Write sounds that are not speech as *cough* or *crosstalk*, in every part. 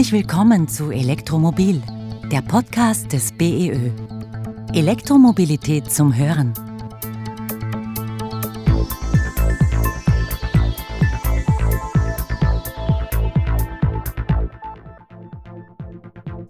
Herzlich willkommen zu Elektromobil, der Podcast des BEÖ. Elektromobilität zum Hören.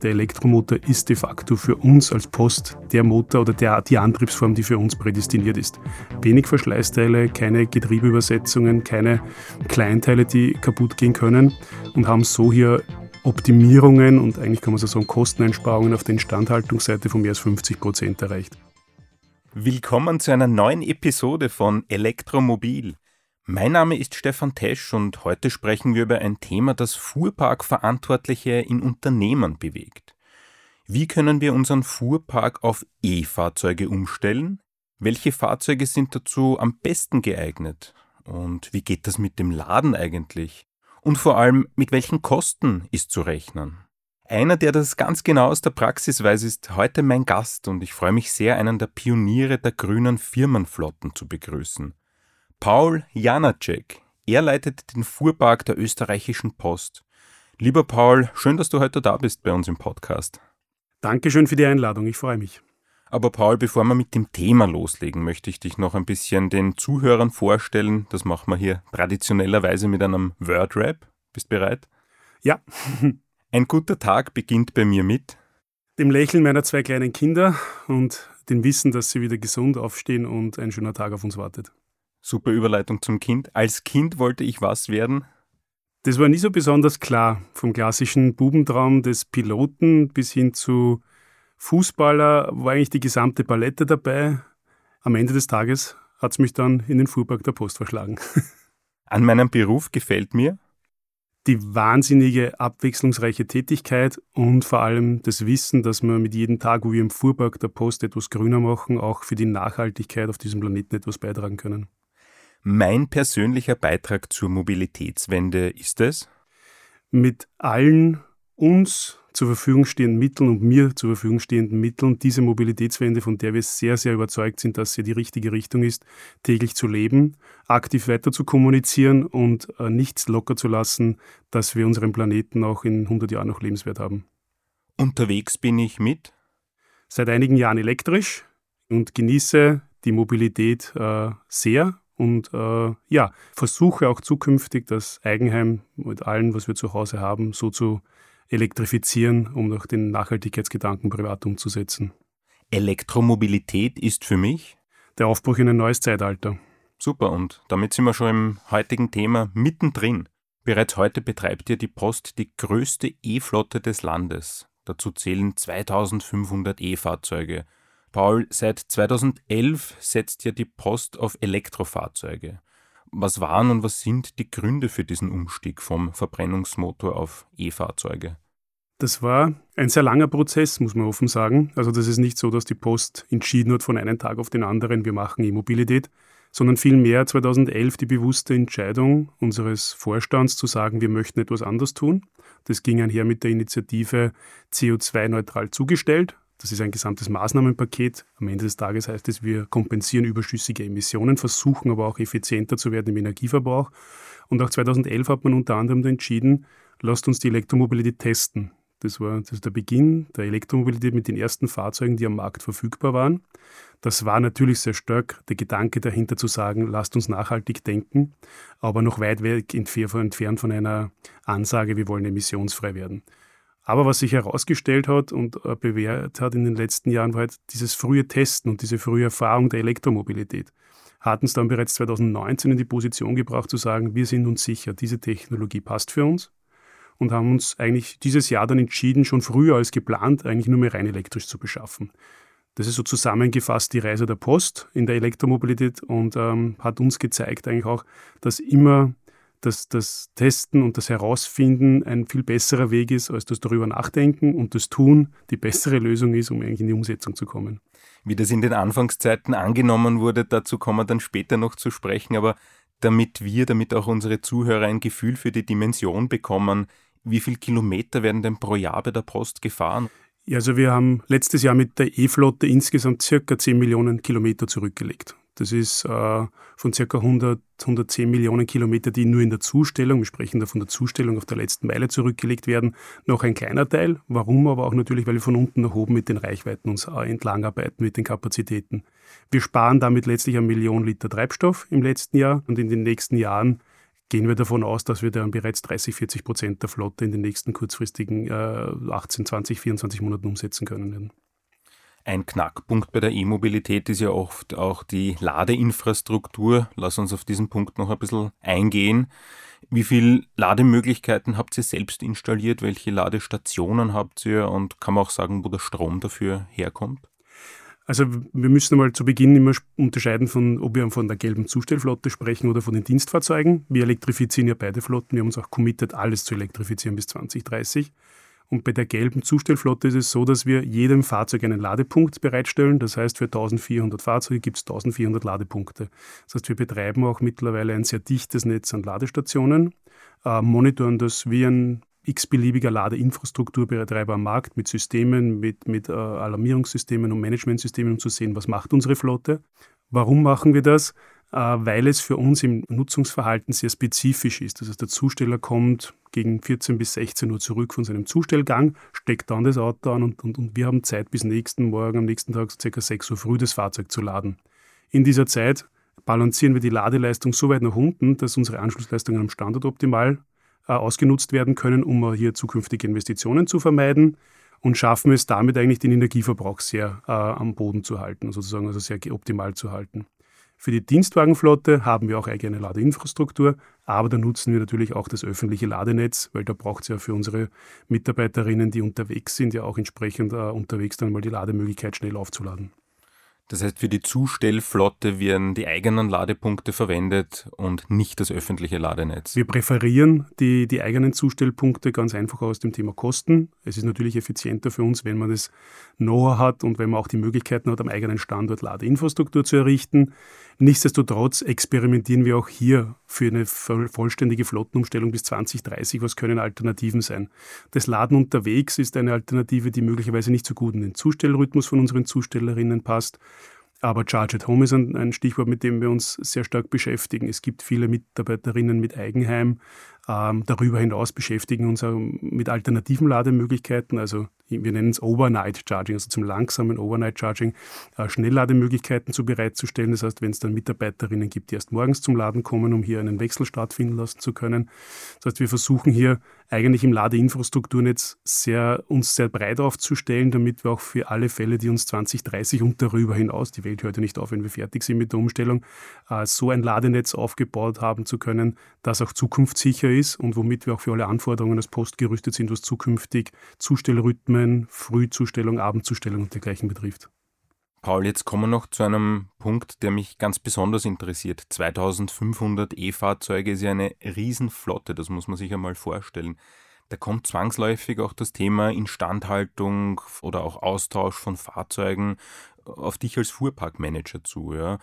Der Elektromotor ist de facto für uns als Post der Motor oder der, die Antriebsform, die für uns prädestiniert ist. Wenig Verschleißteile, keine Getriebeübersetzungen, keine Kleinteile, die kaputt gehen können und haben so hier Optimierungen und eigentlich kann man so sagen Kosteneinsparungen auf der Instandhaltungsseite von mehr als 50 Prozent erreicht. Willkommen zu einer neuen Episode von Elektromobil. Mein Name ist Stefan Tesch und heute sprechen wir über ein Thema, das Fuhrparkverantwortliche in Unternehmen bewegt. Wie können wir unseren Fuhrpark auf E-Fahrzeuge umstellen? Welche Fahrzeuge sind dazu am besten geeignet? Und wie geht das mit dem Laden eigentlich? Und vor allem, mit welchen Kosten ist zu rechnen? Einer, der das ganz genau aus der Praxis weiß, ist heute mein Gast und ich freue mich sehr, einen der Pioniere der grünen Firmenflotten zu begrüßen. Paul Janacek. Er leitet den Fuhrpark der österreichischen Post. Lieber Paul, schön, dass du heute da bist bei uns im Podcast. Dankeschön für die Einladung, ich freue mich. Aber Paul, bevor wir mit dem Thema loslegen, möchte ich dich noch ein bisschen den Zuhörern vorstellen. Das machen wir hier traditionellerweise mit einem Word-Rap. Bist bereit? Ja. *laughs* ein guter Tag beginnt bei mir mit dem Lächeln meiner zwei kleinen Kinder und dem Wissen, dass sie wieder gesund aufstehen und ein schöner Tag auf uns wartet. Super Überleitung zum Kind. Als Kind wollte ich was werden? Das war nie so besonders klar. Vom klassischen Bubentraum des Piloten bis hin zu Fußballer war eigentlich die gesamte Palette dabei. Am Ende des Tages hat es mich dann in den Fuhrpark der Post verschlagen. *laughs* An meinem Beruf gefällt mir die wahnsinnige abwechslungsreiche Tätigkeit und vor allem das Wissen, dass wir mit jedem Tag, wo wir im Fuhrpark der Post etwas grüner machen, auch für die Nachhaltigkeit auf diesem Planeten etwas beitragen können. Mein persönlicher Beitrag zur Mobilitätswende ist es? Mit allen uns zur Verfügung stehenden Mitteln und mir zur Verfügung stehenden Mitteln diese Mobilitätswende, von der wir sehr, sehr überzeugt sind, dass sie die richtige Richtung ist, täglich zu leben, aktiv weiter zu kommunizieren und äh, nichts locker zu lassen, dass wir unseren Planeten auch in 100 Jahren noch lebenswert haben. Unterwegs bin ich mit? Seit einigen Jahren elektrisch und genieße die Mobilität äh, sehr und äh, ja, versuche auch zukünftig das Eigenheim mit allem, was wir zu Hause haben, so zu elektrifizieren, um noch den Nachhaltigkeitsgedanken privat umzusetzen. Elektromobilität ist für mich der Aufbruch in ein neues Zeitalter. Super, und damit sind wir schon im heutigen Thema mittendrin. Bereits heute betreibt ja die Post die größte E-Flotte des Landes. Dazu zählen 2500 E-Fahrzeuge. Paul, seit 2011 setzt ja die Post auf Elektrofahrzeuge. Was waren und was sind die Gründe für diesen Umstieg vom Verbrennungsmotor auf E-Fahrzeuge? Das war ein sehr langer Prozess, muss man offen sagen. Also das ist nicht so, dass die Post entschieden hat von einem Tag auf den anderen, wir machen E-Mobilität, sondern vielmehr 2011 die bewusste Entscheidung unseres Vorstands zu sagen, wir möchten etwas anders tun. Das ging einher mit der Initiative CO2-neutral zugestellt. Das ist ein gesamtes Maßnahmenpaket. Am Ende des Tages heißt es, wir kompensieren überschüssige Emissionen, versuchen aber auch effizienter zu werden im Energieverbrauch. Und auch 2011 hat man unter anderem entschieden, lasst uns die Elektromobilität testen. Das war, das der Beginn der Elektromobilität mit den ersten Fahrzeugen, die am Markt verfügbar waren. Das war natürlich sehr stark der Gedanke dahinter zu sagen, lasst uns nachhaltig denken, aber noch weit weg entfernt von einer Ansage, wir wollen emissionsfrei werden. Aber was sich herausgestellt hat und äh, bewährt hat in den letzten Jahren, war halt dieses frühe Testen und diese frühe Erfahrung der Elektromobilität. Hatten es dann bereits 2019 in die Position gebracht zu sagen, wir sind uns sicher, diese Technologie passt für uns und haben uns eigentlich dieses Jahr dann entschieden, schon früher als geplant, eigentlich nur mehr rein elektrisch zu beschaffen. Das ist so zusammengefasst die Reise der Post in der Elektromobilität und ähm, hat uns gezeigt eigentlich auch, dass immer dass das Testen und das Herausfinden ein viel besserer Weg ist, als das darüber nachdenken und das Tun die bessere Lösung ist, um eigentlich in die Umsetzung zu kommen. Wie das in den Anfangszeiten angenommen wurde, dazu kommen wir dann später noch zu sprechen, aber damit wir, damit auch unsere Zuhörer ein Gefühl für die Dimension bekommen, wie viele Kilometer werden denn pro Jahr bei der Post gefahren? Ja, also wir haben letztes Jahr mit der E-Flotte insgesamt circa 10 Millionen Kilometer zurückgelegt. Das ist äh, von ca. 100, 110 Millionen Kilometer, die nur in der Zustellung, wir sprechen da von der Zustellung auf der letzten Meile zurückgelegt werden, noch ein kleiner Teil. Warum? Aber auch natürlich, weil wir von unten nach oben mit den Reichweiten uns äh, entlang arbeiten, mit den Kapazitäten. Wir sparen damit letztlich eine Million Liter Treibstoff im letzten Jahr und in den nächsten Jahren gehen wir davon aus, dass wir dann bereits 30, 40 Prozent der Flotte in den nächsten kurzfristigen äh, 18, 20, 24 Monaten umsetzen können. Ein Knackpunkt bei der E-Mobilität ist ja oft auch die Ladeinfrastruktur. Lass uns auf diesen Punkt noch ein bisschen eingehen. Wie viele Lademöglichkeiten habt ihr selbst installiert? Welche Ladestationen habt ihr? Und kann man auch sagen, wo der Strom dafür herkommt? Also wir müssen mal zu Beginn immer unterscheiden, von, ob wir von der gelben Zustellflotte sprechen oder von den Dienstfahrzeugen. Wir elektrifizieren ja beide Flotten. Wir haben uns auch committed, alles zu elektrifizieren bis 2030. Und bei der gelben Zustellflotte ist es so, dass wir jedem Fahrzeug einen Ladepunkt bereitstellen. Das heißt, für 1400 Fahrzeuge gibt es 1400 Ladepunkte. Das heißt, wir betreiben auch mittlerweile ein sehr dichtes Netz an Ladestationen, äh, monitoren das wie ein x-beliebiger Ladeinfrastrukturbetreiber am Markt mit Systemen, mit, mit äh, Alarmierungssystemen und Managementsystemen, um zu sehen, was macht unsere Flotte. Warum machen wir das? Äh, weil es für uns im Nutzungsverhalten sehr spezifisch ist. Das heißt, der Zusteller kommt gegen 14 bis 16 Uhr zurück von seinem Zustellgang, steckt dann das Auto an und, und, und wir haben Zeit bis nächsten Morgen, am nächsten Tag ca. 6 Uhr früh das Fahrzeug zu laden. In dieser Zeit balancieren wir die Ladeleistung so weit nach unten, dass unsere Anschlussleistungen am Standort optimal äh, ausgenutzt werden können, um hier zukünftige Investitionen zu vermeiden und schaffen es damit eigentlich den Energieverbrauch sehr äh, am Boden zu halten, sozusagen also sehr optimal zu halten. Für die Dienstwagenflotte haben wir auch eigene Ladeinfrastruktur, aber da nutzen wir natürlich auch das öffentliche Ladenetz, weil da braucht es ja für unsere Mitarbeiterinnen, die unterwegs sind, ja auch entsprechend äh, unterwegs dann mal die Lademöglichkeit schnell aufzuladen. Das heißt, für die Zustellflotte werden die eigenen Ladepunkte verwendet und nicht das öffentliche Ladenetz. Wir präferieren die, die eigenen Zustellpunkte ganz einfach aus dem Thema Kosten. Es ist natürlich effizienter für uns, wenn man das Know-how hat und wenn man auch die Möglichkeiten hat, am eigenen Standort Ladeinfrastruktur zu errichten. Nichtsdestotrotz experimentieren wir auch hier für eine vollständige Flottenumstellung bis 2030. Was können Alternativen sein? Das Laden unterwegs ist eine Alternative, die möglicherweise nicht so gut in den Zustellrhythmus von unseren Zustellerinnen passt. Aber Charge at Home ist ein, ein, Stichwort, mit dem wir uns sehr stark beschäftigen. Es gibt viele Mitarbeiterinnen mit Eigenheim. Ähm, darüber hinaus beschäftigen wir uns auch mit alternativen Lademöglichkeiten, also wir nennen es Overnight Charging, also zum langsamen Overnight Charging, äh, Schnelllademöglichkeiten zu bereitzustellen. Das heißt, wenn es dann Mitarbeiterinnen gibt, die erst morgens zum Laden kommen, um hier einen Wechsel stattfinden lassen zu können. Das heißt, wir versuchen hier eigentlich im Ladeinfrastrukturnetz sehr, uns sehr breit aufzustellen, damit wir auch für alle Fälle, die uns 2030 und darüber hinaus, die Welt hört ja nicht auf, wenn wir fertig sind mit der Umstellung, äh, so ein Ladenetz aufgebaut haben zu können, das auch zukunftssicher ist und womit wir auch für alle Anforderungen als Post gerüstet sind, was zukünftig Zustellrhythmen Frühzustellung, Abendzustellung und dergleichen betrifft. Paul, jetzt kommen wir noch zu einem Punkt, der mich ganz besonders interessiert. 2500 E-Fahrzeuge ist ja eine Riesenflotte, das muss man sich einmal vorstellen. Da kommt zwangsläufig auch das Thema Instandhaltung oder auch Austausch von Fahrzeugen auf dich als Fuhrparkmanager zu. Ja.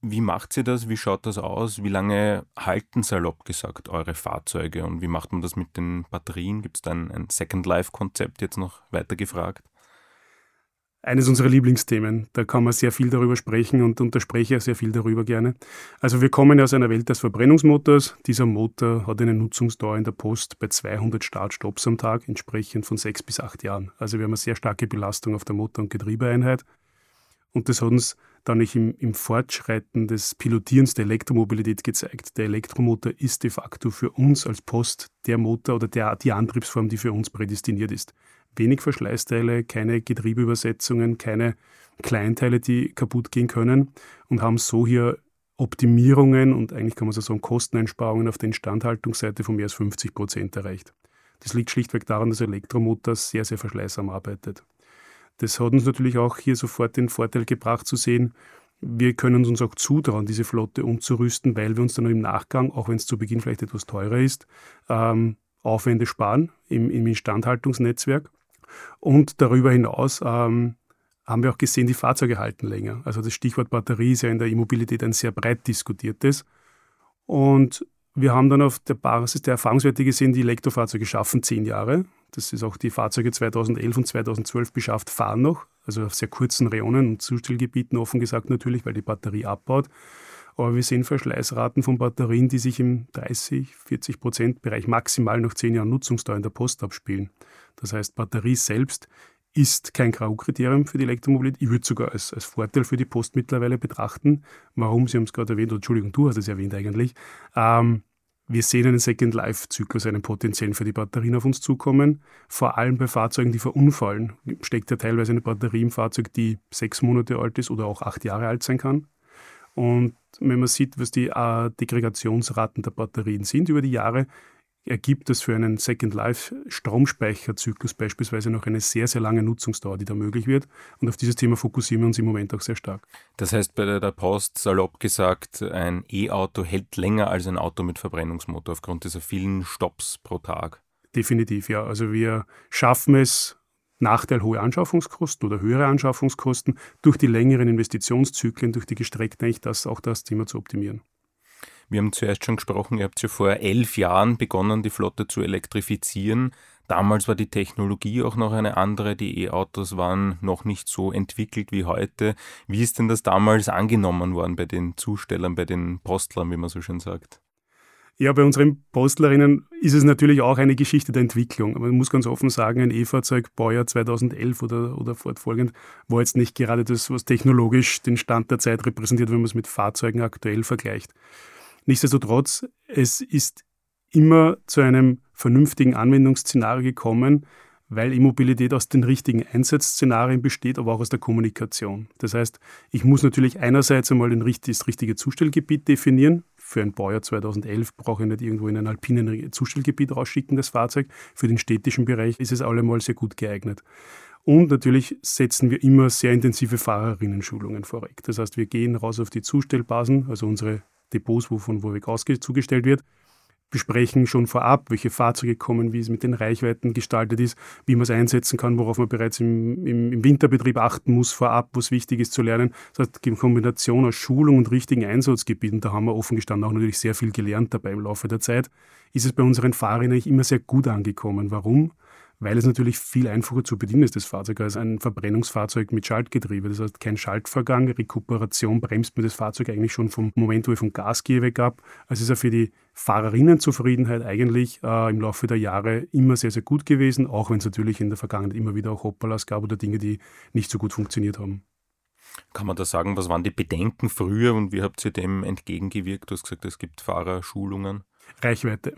Wie macht ihr das? Wie schaut das aus? Wie lange halten salopp gesagt eure Fahrzeuge? Und wie macht man das mit den Batterien? Gibt es da ein, ein Second Life-Konzept jetzt noch weiter gefragt? Eines unserer Lieblingsthemen. Da kann man sehr viel darüber sprechen und, und da spreche ich sehr viel darüber gerne. Also wir kommen aus einer Welt des Verbrennungsmotors. Dieser Motor hat eine Nutzungsdauer in der Post bei 200 Start-Stops am Tag, entsprechend von sechs bis acht Jahren. Also wir haben eine sehr starke Belastung auf der Motor- und Getriebeeinheit. Und das hat uns dann im, im Fortschreiten des Pilotierens der Elektromobilität gezeigt. Der Elektromotor ist de facto für uns als Post der Motor oder der, die Antriebsform, die für uns prädestiniert ist. Wenig Verschleißteile, keine Getriebeübersetzungen, keine Kleinteile, die kaputt gehen können und haben so hier Optimierungen und eigentlich kann man so sagen Kosteneinsparungen auf der Instandhaltungsseite von mehr als 50 Prozent erreicht. Das liegt schlichtweg daran, dass Elektromotor sehr, sehr verschleißarm arbeitet. Das hat uns natürlich auch hier sofort den Vorteil gebracht zu sehen, wir können uns auch zutrauen, diese Flotte umzurüsten, weil wir uns dann im Nachgang, auch wenn es zu Beginn vielleicht etwas teurer ist, ähm, Aufwände sparen im, im, Instandhaltungsnetzwerk. Und darüber hinaus ähm, haben wir auch gesehen, die Fahrzeuge halten länger. Also das Stichwort Batterie ist ja in der E-Mobilität ein sehr breit diskutiertes. Und wir haben dann auf der Basis der Erfahrungswerte gesehen, die Elektrofahrzeuge schaffen zehn Jahre. Das ist auch die Fahrzeuge 2011 und 2012 beschafft, fahren noch also auf sehr kurzen Reonen und Zustellgebieten offen gesagt natürlich, weil die Batterie abbaut. Aber wir sehen Verschleißraten von Batterien, die sich im 30, 40 Prozent Bereich maximal nach zehn Jahren Nutzungsdauer in der Post abspielen. Das heißt, Batterie selbst ist kein K.O.-Kriterium für die Elektromobilität. Ich würde sogar als, als Vorteil für die Post mittlerweile betrachten. Warum? Sie haben es gerade erwähnt, oder Entschuldigung, du hast es erwähnt eigentlich. Ähm, wir sehen einen Second-Life-Zyklus, einen potenziellen für die Batterien auf uns zukommen. Vor allem bei Fahrzeugen, die verunfallen. Steckt ja teilweise eine Batterie im Fahrzeug, die sechs Monate alt ist oder auch acht Jahre alt sein kann. Und wenn man sieht, was die äh, Degradationsraten der Batterien sind über die Jahre, ergibt es für einen Second Life Stromspeicherzyklus beispielsweise noch eine sehr, sehr lange Nutzungsdauer, die da möglich wird. Und auf dieses Thema fokussieren wir uns im Moment auch sehr stark. Das heißt, bei der Post, salopp gesagt, ein E-Auto hält länger als ein Auto mit Verbrennungsmotor aufgrund dieser vielen Stops pro Tag. Definitiv, ja. Also wir schaffen es, Nachteil hohe Anschaffungskosten oder höhere Anschaffungskosten durch die längeren Investitionszyklen, durch die gestreckten, eigentlich das, auch das Thema zu optimieren. Wir haben zuerst schon gesprochen, ihr habt ja vor elf Jahren begonnen, die Flotte zu elektrifizieren. Damals war die Technologie auch noch eine andere, die E-Autos waren noch nicht so entwickelt wie heute. Wie ist denn das damals angenommen worden bei den Zustellern, bei den Postlern, wie man so schön sagt? Ja, bei unseren Postlerinnen ist es natürlich auch eine Geschichte der Entwicklung. Man muss ganz offen sagen, ein E-Fahrzeug Baujahr 2011 oder, oder fortfolgend war jetzt nicht gerade das, was technologisch den Stand der Zeit repräsentiert, wenn man es mit Fahrzeugen aktuell vergleicht. Nichtsdestotrotz, es ist immer zu einem vernünftigen Anwendungsszenario gekommen, weil E-Mobilität aus den richtigen Einsatzszenarien besteht, aber auch aus der Kommunikation. Das heißt, ich muss natürlich einerseits einmal den, das richtige Zustellgebiet definieren. Für ein Baujahr 2011 brauche ich nicht irgendwo in ein alpinen Zustellgebiet rausschicken, das Fahrzeug. Für den städtischen Bereich ist es allemal sehr gut geeignet. Und natürlich setzen wir immer sehr intensive Fahrerinnen-Schulungen vorweg. Das heißt, wir gehen raus auf die Zustellbasen, also unsere Depots, wovon Vorweg zugestellt wird, besprechen schon vorab, welche Fahrzeuge kommen, wie es mit den Reichweiten gestaltet ist, wie man es einsetzen kann, worauf man bereits im, im, im Winterbetrieb achten muss vorab, was wichtig ist zu lernen. Das heißt, die Kombination aus Schulung und richtigen Einsatzgebieten, da haben wir offen gestanden auch natürlich sehr viel gelernt dabei im Laufe der Zeit, ist es bei unseren Fahrern eigentlich immer sehr gut angekommen. Warum? Weil es natürlich viel einfacher zu bedienen ist, das Fahrzeug, als ein Verbrennungsfahrzeug mit Schaltgetriebe. Das heißt, kein Schaltvorgang, Rekuperation bremst mir das Fahrzeug eigentlich schon vom Moment, wo ich vom Gas gehe, weg ab. Also ist ja für die Fahrerinnenzufriedenheit eigentlich äh, im Laufe der Jahre immer sehr, sehr gut gewesen, auch wenn es natürlich in der Vergangenheit immer wieder auch Hoppalas gab oder Dinge, die nicht so gut funktioniert haben. Kann man da sagen, was waren die Bedenken früher und wie habt ihr dem entgegengewirkt? Du hast gesagt, es gibt Fahrerschulungen. Reichweite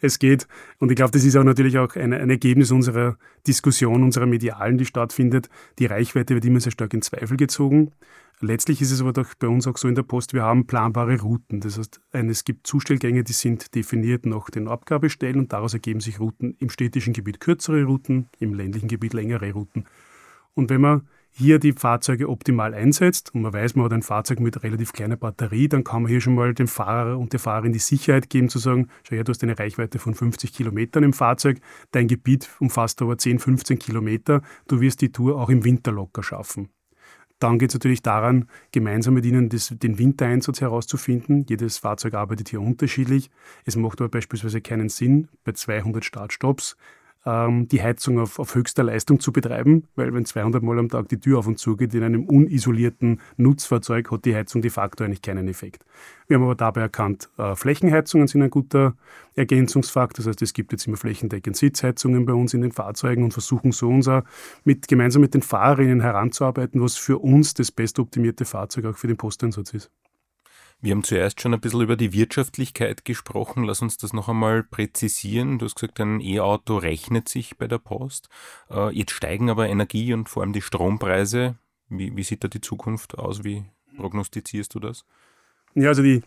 es geht. Und ich glaube, das ist auch natürlich auch ein, ein, Ergebnis unserer Diskussion, unserer medialen, die stattfindet. Die Reichweite wird immer sehr stark in Zweifel gezogen. Letztlich ist es aber doch bei uns auch so in der Post, wir haben planbare Routen. Das heißt, es gibt Zustellgänge, die sind definiert nach den Abgabestellen und daraus ergeben sich Routen im städtischen Gebiet kürzere Routen, im ländlichen Gebiet längere Routen. Und wenn man hier die Fahrzeuge optimal einsetzt und man weiß, man hat ein Fahrzeug mit relativ kleiner Batterie, dann kann man hier schon mal dem Fahrer und der Fahrerin die Sicherheit geben, zu sagen, schau her, du hast eine Reichweite von 50 Kilometern im Fahrzeug, dein Gebiet umfasst aber 10, 15 Kilometer, du wirst die Tour auch im Winter locker schaffen. Dann geht es natürlich daran, gemeinsam mit Ihnen das, den Wintereinsatz herauszufinden. Jedes Fahrzeug arbeitet hier unterschiedlich. Es macht aber beispielsweise keinen Sinn, bei 200 Startstops ähm, die Heizung auf, auf höchster Leistung zu betreiben, weil wenn 200 Mal am Tag die Tür auf und zu geht in einem unisolierten Nutzfahrzeug, hat die Heizung de facto eigentlich keinen Effekt. Wir haben aber dabei erkannt, äh, Flächenheizungen sind ein guter Ergänzungsfaktor. Das heißt, es gibt jetzt immer flächendeckend Sitzheizungen bei uns in den Fahrzeugen und versuchen so unser mit, gemeinsam mit den Fahrerinnen heranzuarbeiten, was für uns das bestoptimierte Fahrzeug auch für den Posteinsatz ist. Wir haben zuerst schon ein bisschen über die Wirtschaftlichkeit gesprochen. Lass uns das noch einmal präzisieren. Du hast gesagt, ein E-Auto rechnet sich bei der Post. Äh, jetzt steigen aber Energie und vor allem die Strompreise. Wie, wie sieht da die Zukunft aus? Wie prognostizierst du das? Ja, also die,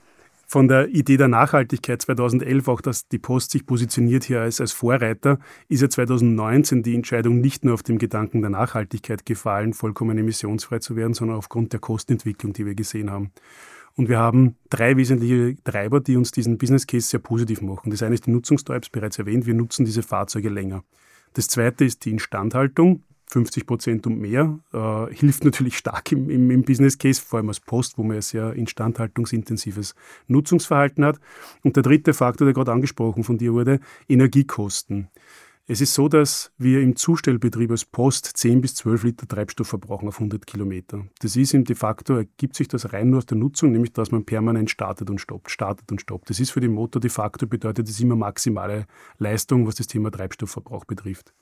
von der Idee der Nachhaltigkeit 2011, auch dass die Post sich positioniert hier als, als Vorreiter, ist ja 2019 die Entscheidung nicht nur auf dem Gedanken der Nachhaltigkeit gefallen, vollkommen emissionsfrei zu werden, sondern aufgrund der Kostentwicklung, die wir gesehen haben. Und wir haben drei wesentliche Treiber, die uns diesen Business Case sehr positiv machen. Das eine ist die Nutzungsdauer, bereits erwähnt, wir nutzen diese Fahrzeuge länger. Das zweite ist die Instandhaltung. 50 Prozent und mehr, äh, hilft natürlich stark im, im, im, Business Case, vor allem als Post, wo man ja sehr instandhaltungsintensives Nutzungsverhalten hat. Und der dritte Faktor, der gerade angesprochen von dir wurde, Energiekosten. Es ist so, dass wir im Zustellbetrieb als Post 10 bis 12 Liter Treibstoff verbrauchen auf 100 Kilometer. Das ist ihm de facto, ergibt sich das rein nur aus der Nutzung, nämlich dass man permanent startet und stoppt, startet und stoppt. Das ist für den Motor de facto, bedeutet das immer maximale Leistung, was das Thema Treibstoffverbrauch betrifft.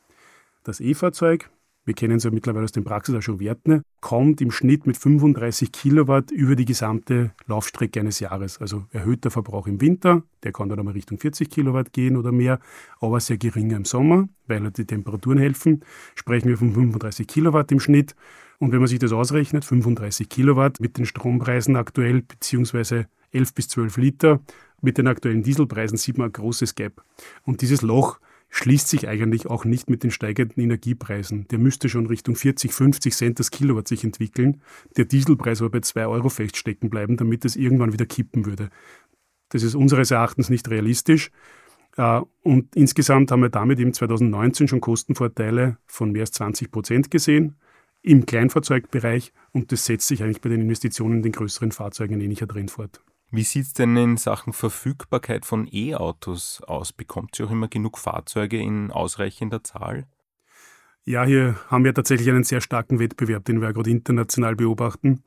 Das E-Fahrzeug wir kennen es ja mittlerweile aus den Praxis auch schon Werten, kommt im Schnitt mit 35 Kilowatt über die gesamte Laufstrecke eines Jahres. Also erhöhter Verbrauch im Winter, der kann dann einmal Richtung 40 Kilowatt gehen oder mehr, aber sehr geringer im Sommer, weil die Temperaturen helfen. Sprechen wir von 35 Kilowatt im Schnitt. Und wenn man sich das ausrechnet, 35 Kilowatt mit den Strompreisen aktuell, beziehungsweise 11 bis 12 Liter, mit den aktuellen Dieselpreisen sieht man ein großes Gap. Und dieses Loch schließt sich eigentlich auch nicht mit den steigenden Energiepreisen. Der müsste schon Richtung 40, 50 Cent das Kilowatt sich entwickeln. Der Dieselpreis aber bei 2 Euro feststecken bleiben, damit es irgendwann wieder kippen würde. Das ist unseres Erachtens nicht realistisch. Äh, und insgesamt haben wir damit eben 2019 schon Kostenvorteile von mehr als 20 Prozent gesehen im Kleinfahrzeugbereich und das setzt sich eigentlich bei den Investitionen in den größeren Fahrzeugen ähnlicher Trend fort. Wie sieht es denn in Sachen Verfügbarkeit von E-Autos aus? Bekommt sie auch immer genug Fahrzeuge in ausreichender Zahl? Ja, hier haben wir tatsächlich einen sehr starken Wettbewerb, den wir gerade international beobachten.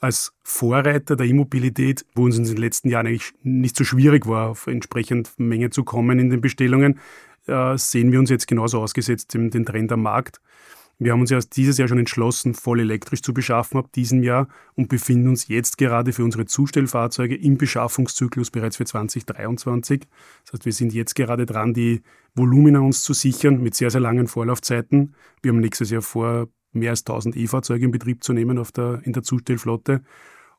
Als Vorreiter der E-Mobilität, wo uns in den letzten Jahren eigentlich nicht so schwierig war, auf entsprechend Menge zu kommen in den Bestellungen, äh, sehen wir uns jetzt genauso ausgesetzt in den Trend am Markt. Wir haben uns ja dieses Jahr schon entschlossen, voll elektrisch zu beschaffen ab diesem Jahr und befinden uns jetzt gerade für unsere Zustellfahrzeuge im Beschaffungszyklus bereits für 2023. Das heißt, wir sind jetzt gerade dran, die Volumina uns zu sichern mit sehr, sehr langen Vorlaufzeiten. Wir haben nächstes Jahr vor, mehr als 1000 E-Fahrzeuge in Betrieb zu nehmen auf der, in der Zustellflotte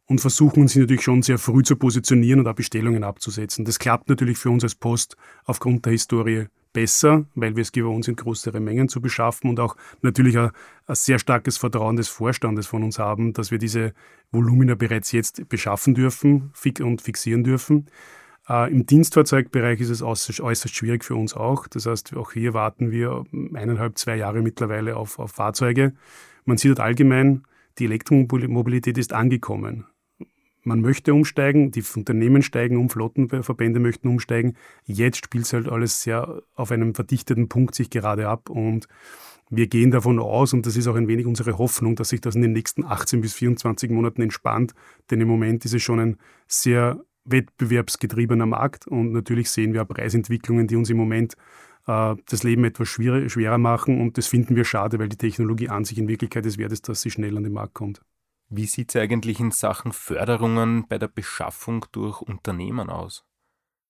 und versuchen uns natürlich schon sehr früh zu positionieren und auch Bestellungen abzusetzen. Das klappt natürlich für uns als Post aufgrund der Historie besser, weil wir es gewohnt sind, größere Mengen zu beschaffen und auch natürlich ein, ein, sehr starkes Vertrauen des Vorstandes von uns haben, dass wir diese Volumina bereits jetzt beschaffen dürfen und fixieren dürfen. Äh, Im Dienstfahrzeugbereich ist es äußerst, äußerst, schwierig für uns auch. Das heißt, auch hier warten wir eineinhalb, zwei Jahre mittlerweile auf, auf Fahrzeuge. Man sieht halt allgemein, die Elektromobilität ist angekommen man möchte umsteigen, die Unternehmen steigen um, Flottenverbände möchten umsteigen. Jetzt spielt es halt alles sehr auf einem verdichteten Punkt sich gerade ab und wir gehen davon aus, und das ist auch ein wenig unsere Hoffnung, dass sich das in den nächsten 18 bis 24 Monaten entspannt, denn im Moment ist es schon ein sehr wettbewerbsgetriebener Markt und natürlich sehen wir auch Preisentwicklungen, die uns im Moment äh, das Leben etwas schwerer, schwerer machen und das finden wir schade, weil die Technologie an sich in Wirklichkeit es wert ist, dass sie schnell an den Markt kommt. Wie sieht es eigentlich in Sachen Förderungen bei der Beschaffung durch Unternehmen aus?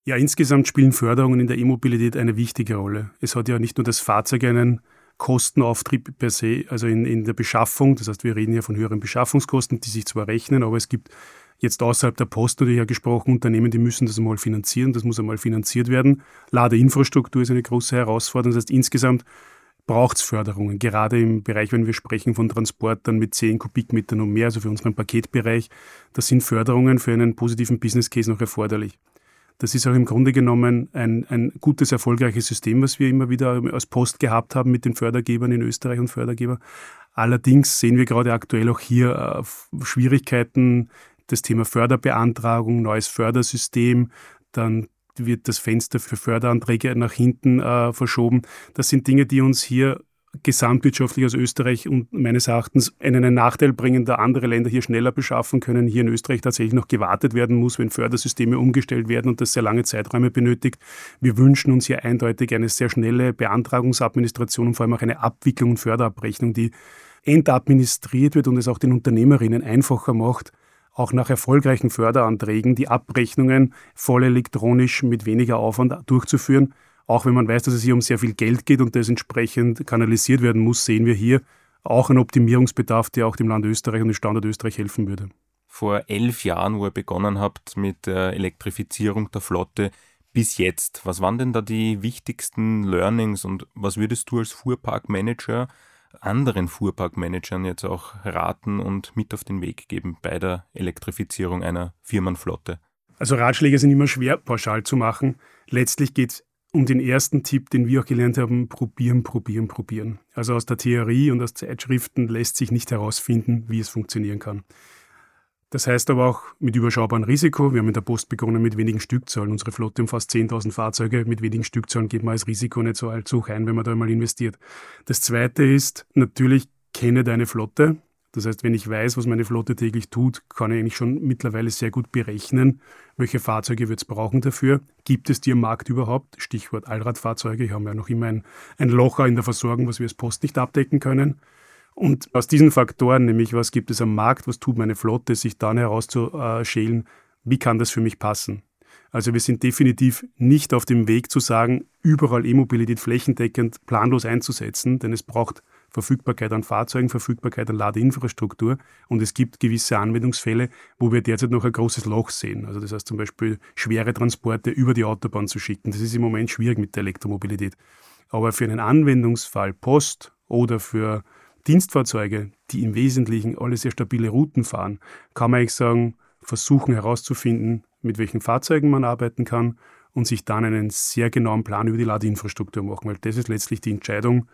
Ja, insgesamt spielen Förderungen in der E-Mobilität eine wichtige Rolle. Es hat ja nicht nur das Fahrzeug einen Kostenauftrieb per se, also in, in der Beschaffung. Das heißt, wir reden ja von höheren Beschaffungskosten, die sich zwar rechnen, aber es gibt jetzt außerhalb der Post natürlich ja gesprochen, Unternehmen, die müssen das einmal finanzieren, das muss einmal finanziert werden. Ladeinfrastruktur ist eine große Herausforderung. Das heißt, insgesamt braucht es Förderungen. Gerade im Bereich, wenn wir sprechen von Transportern mit 10 Kubikmetern und mehr, also für unseren Paketbereich, da sind Förderungen für einen positiven Business Case noch erforderlich. Das ist auch im Grunde genommen ein, ein gutes, erfolgreiches System, was wir immer wieder als Post gehabt haben mit den Fördergebern in Österreich und Fördergeber. Allerdings sehen wir gerade aktuell auch hier äh, Schwierigkeiten, das Thema Förderbeantragung, neues Fördersystem, dann wird das Fenster für Förderanträge nach hinten äh, verschoben. Das sind Dinge, die uns hier gesamtwirtschaftlich aus Österreich und meines Erachtens einen Nachteil bringen, da andere Länder hier schneller beschaffen können, hier in Österreich tatsächlich noch gewartet werden muss, wenn Fördersysteme umgestellt werden und das sehr lange Zeiträume benötigt. Wir wünschen uns hier eindeutig eine sehr schnelle Beantragungsadministration und vor allem auch eine Abwicklung und Förderabrechnung, die entadministriert wird und es auch den Unternehmerinnen einfacher macht, auch nach erfolgreichen Förderanträgen die Abrechnungen voll elektronisch mit weniger Aufwand durchzuführen. Auch wenn man weiß, dass es hier um sehr viel Geld geht und das entsprechend kanalisiert werden muss, sehen wir hier auch einen Optimierungsbedarf, der auch dem Land Österreich und dem Standort Österreich helfen würde. Vor elf Jahren, wo ihr begonnen habt mit der Elektrifizierung der Flotte, bis jetzt, was waren denn da die wichtigsten Learnings und was würdest du als Fuhrparkmanager anderen Fuhrparkmanagern jetzt auch raten und mit auf den Weg geben bei der Elektrifizierung einer Firmenflotte? Also Ratschläge sind immer schwer pauschal zu machen. Letztlich geht es um den ersten Tipp, den wir auch gelernt haben, probieren, probieren, probieren. Also aus der Theorie und aus Zeitschriften lässt sich nicht herausfinden, wie es funktionieren kann. Das heißt aber auch mit überschaubarem Risiko. Wir haben in der Post begonnen mit wenigen Stückzahlen. Unsere Flotte umfasst 10.000 Fahrzeuge. Mit wenigen Stückzahlen geht man als Risiko nicht so allzu hoch ein, wenn man da einmal investiert. Das Zweite ist natürlich, kenne deine Flotte. Das heißt, wenn ich weiß, was meine Flotte täglich tut, kann ich eigentlich schon mittlerweile sehr gut berechnen, welche Fahrzeuge wird es brauchen dafür. Gibt es die am Markt überhaupt? Stichwort Allradfahrzeuge. Ich habe ja noch immer ein, ein Loch in der Versorgung, was wir als Post nicht abdecken können. Und aus diesen Faktoren, nämlich was gibt es am Markt, was tut meine Flotte, sich dann herauszuschälen, wie kann das für mich passen. Also wir sind definitiv nicht auf dem Weg zu sagen, überall E-Mobilität flächendeckend planlos einzusetzen, denn es braucht Verfügbarkeit an Fahrzeugen, Verfügbarkeit an Ladeinfrastruktur und es gibt gewisse Anwendungsfälle, wo wir derzeit noch ein großes Loch sehen. Also das heißt zum Beispiel schwere Transporte über die Autobahn zu schicken. Das ist im Moment schwierig mit der Elektromobilität. Aber für einen Anwendungsfall Post oder für Dienstfahrzeuge, die im Wesentlichen alle sehr stabile Routen fahren, kann man eigentlich sagen, versuchen herauszufinden, mit welchen Fahrzeugen man arbeiten kann und sich dann einen sehr genauen Plan über die Ladeinfrastruktur machen, weil das ist letztlich die Entscheidung,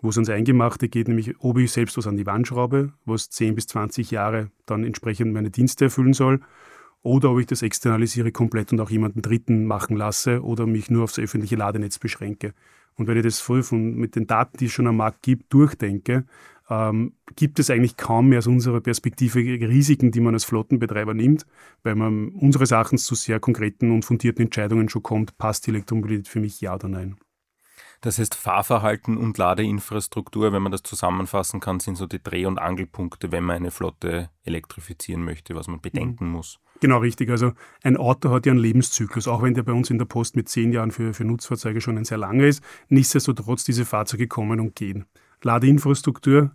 wo es ans Eingemachte geht, nämlich ob ich selbst was an die Wand schraube, was 10 bis 20 Jahre dann entsprechend meine Dienste erfüllen soll, oder ob ich das externalisiere komplett und auch jemanden Dritten machen lasse oder mich nur aufs öffentliche Ladenetz beschränke. Und wenn ich das voll von, mit den Daten, die es schon am Markt gibt, durchdenke, ähm, gibt es eigentlich kaum mehr aus unserer Perspektive Risiken, die man als Flottenbetreiber nimmt, weil man unseres Erachtens zu sehr konkreten und fundierten Entscheidungen schon kommt, passt die Elektromobilität für mich ja oder nein. Das heißt, Fahrverhalten und Ladeinfrastruktur, wenn man das zusammenfassen kann, sind so die Dreh- und Angelpunkte, wenn man eine Flotte elektrifizieren möchte, was man bedenken mhm. muss. Genau richtig. Also ein Auto hat ja einen Lebenszyklus, auch wenn der bei uns in der Post mit zehn Jahren für, für Nutzfahrzeuge schon ein sehr langer ist. Nichtsdestotrotz, diese Fahrzeuge kommen und gehen. Ladeinfrastruktur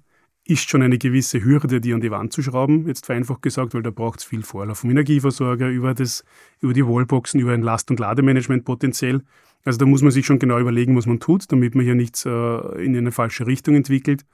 ist schon eine gewisse Hürde, die an die Wand zu schrauben, jetzt vereinfacht gesagt, weil da braucht es viel Vorlauf vom Energieversorger über, das, über die Wallboxen, über ein Last- und Lademanagement potenziell. Also da muss man sich schon genau überlegen, was man tut, damit man hier nichts äh, in eine falsche Richtung entwickelt.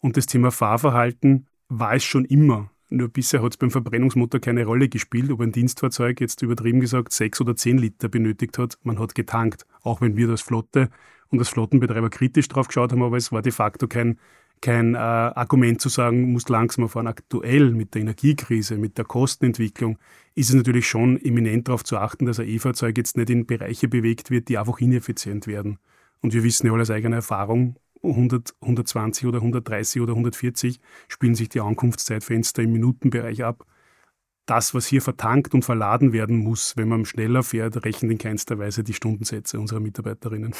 Und das Thema Fahrverhalten war es schon immer. Nur bisher hat es beim Verbrennungsmotor keine Rolle gespielt, ob ein Dienstfahrzeug jetzt übertrieben gesagt sechs oder zehn Liter benötigt hat. Man hat getankt, auch wenn wir das Flotte und als Flottenbetreiber kritisch drauf geschaut haben, aber es war de facto kein, kein äh, Argument zu sagen, muss langsamer fahren. Aktuell mit der Energiekrise, mit der Kostenentwicklung ist es natürlich schon eminent darauf zu achten, dass ein E-Fahrzeug jetzt nicht in Bereiche bewegt wird, die einfach ineffizient werden. Und wir wissen ja alle aus eigener Erfahrung, 100, 120 oder 130 oder 140 spielen sich die Ankunftszeitfenster im Minutenbereich ab. Das, was hier vertankt und verladen werden muss, wenn man schneller fährt, rechnen in keinster Weise die Stundensätze unserer Mitarbeiterinnen.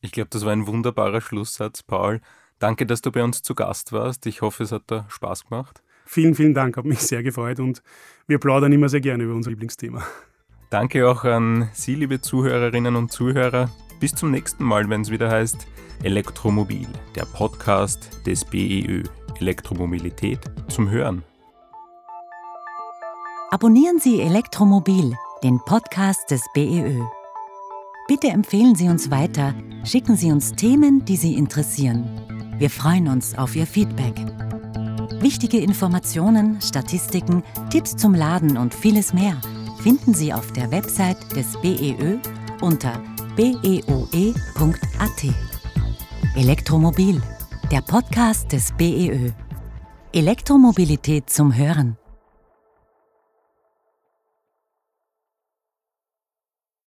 Ich glaube, das war ein wunderbarer Schlusssatz, Paul. Danke, dass du bei uns zu Gast warst. Ich hoffe, es hat dir Spaß gemacht. Vielen, vielen Dank, hat mich sehr gefreut und wir plaudern immer sehr gerne über unser Lieblingsthema. Danke auch an Sie, liebe Zuhörerinnen und Zuhörer. Bis zum nächsten Mal, wenn es wieder heißt Elektromobil, der Podcast des BEÖ. Elektromobilität zum Hören. Abonnieren Sie Elektromobil, den Podcast des BEÖ. Bitte empfehlen Sie uns weiter, schicken Sie uns Themen, die Sie interessieren. Wir freuen uns auf Ihr Feedback. Wichtige Informationen, Statistiken, Tipps zum Laden und vieles mehr finden Sie auf der Website des BEÖ unter beoe.at. Elektromobil, der Podcast des BEÖ. Elektromobilität zum Hören.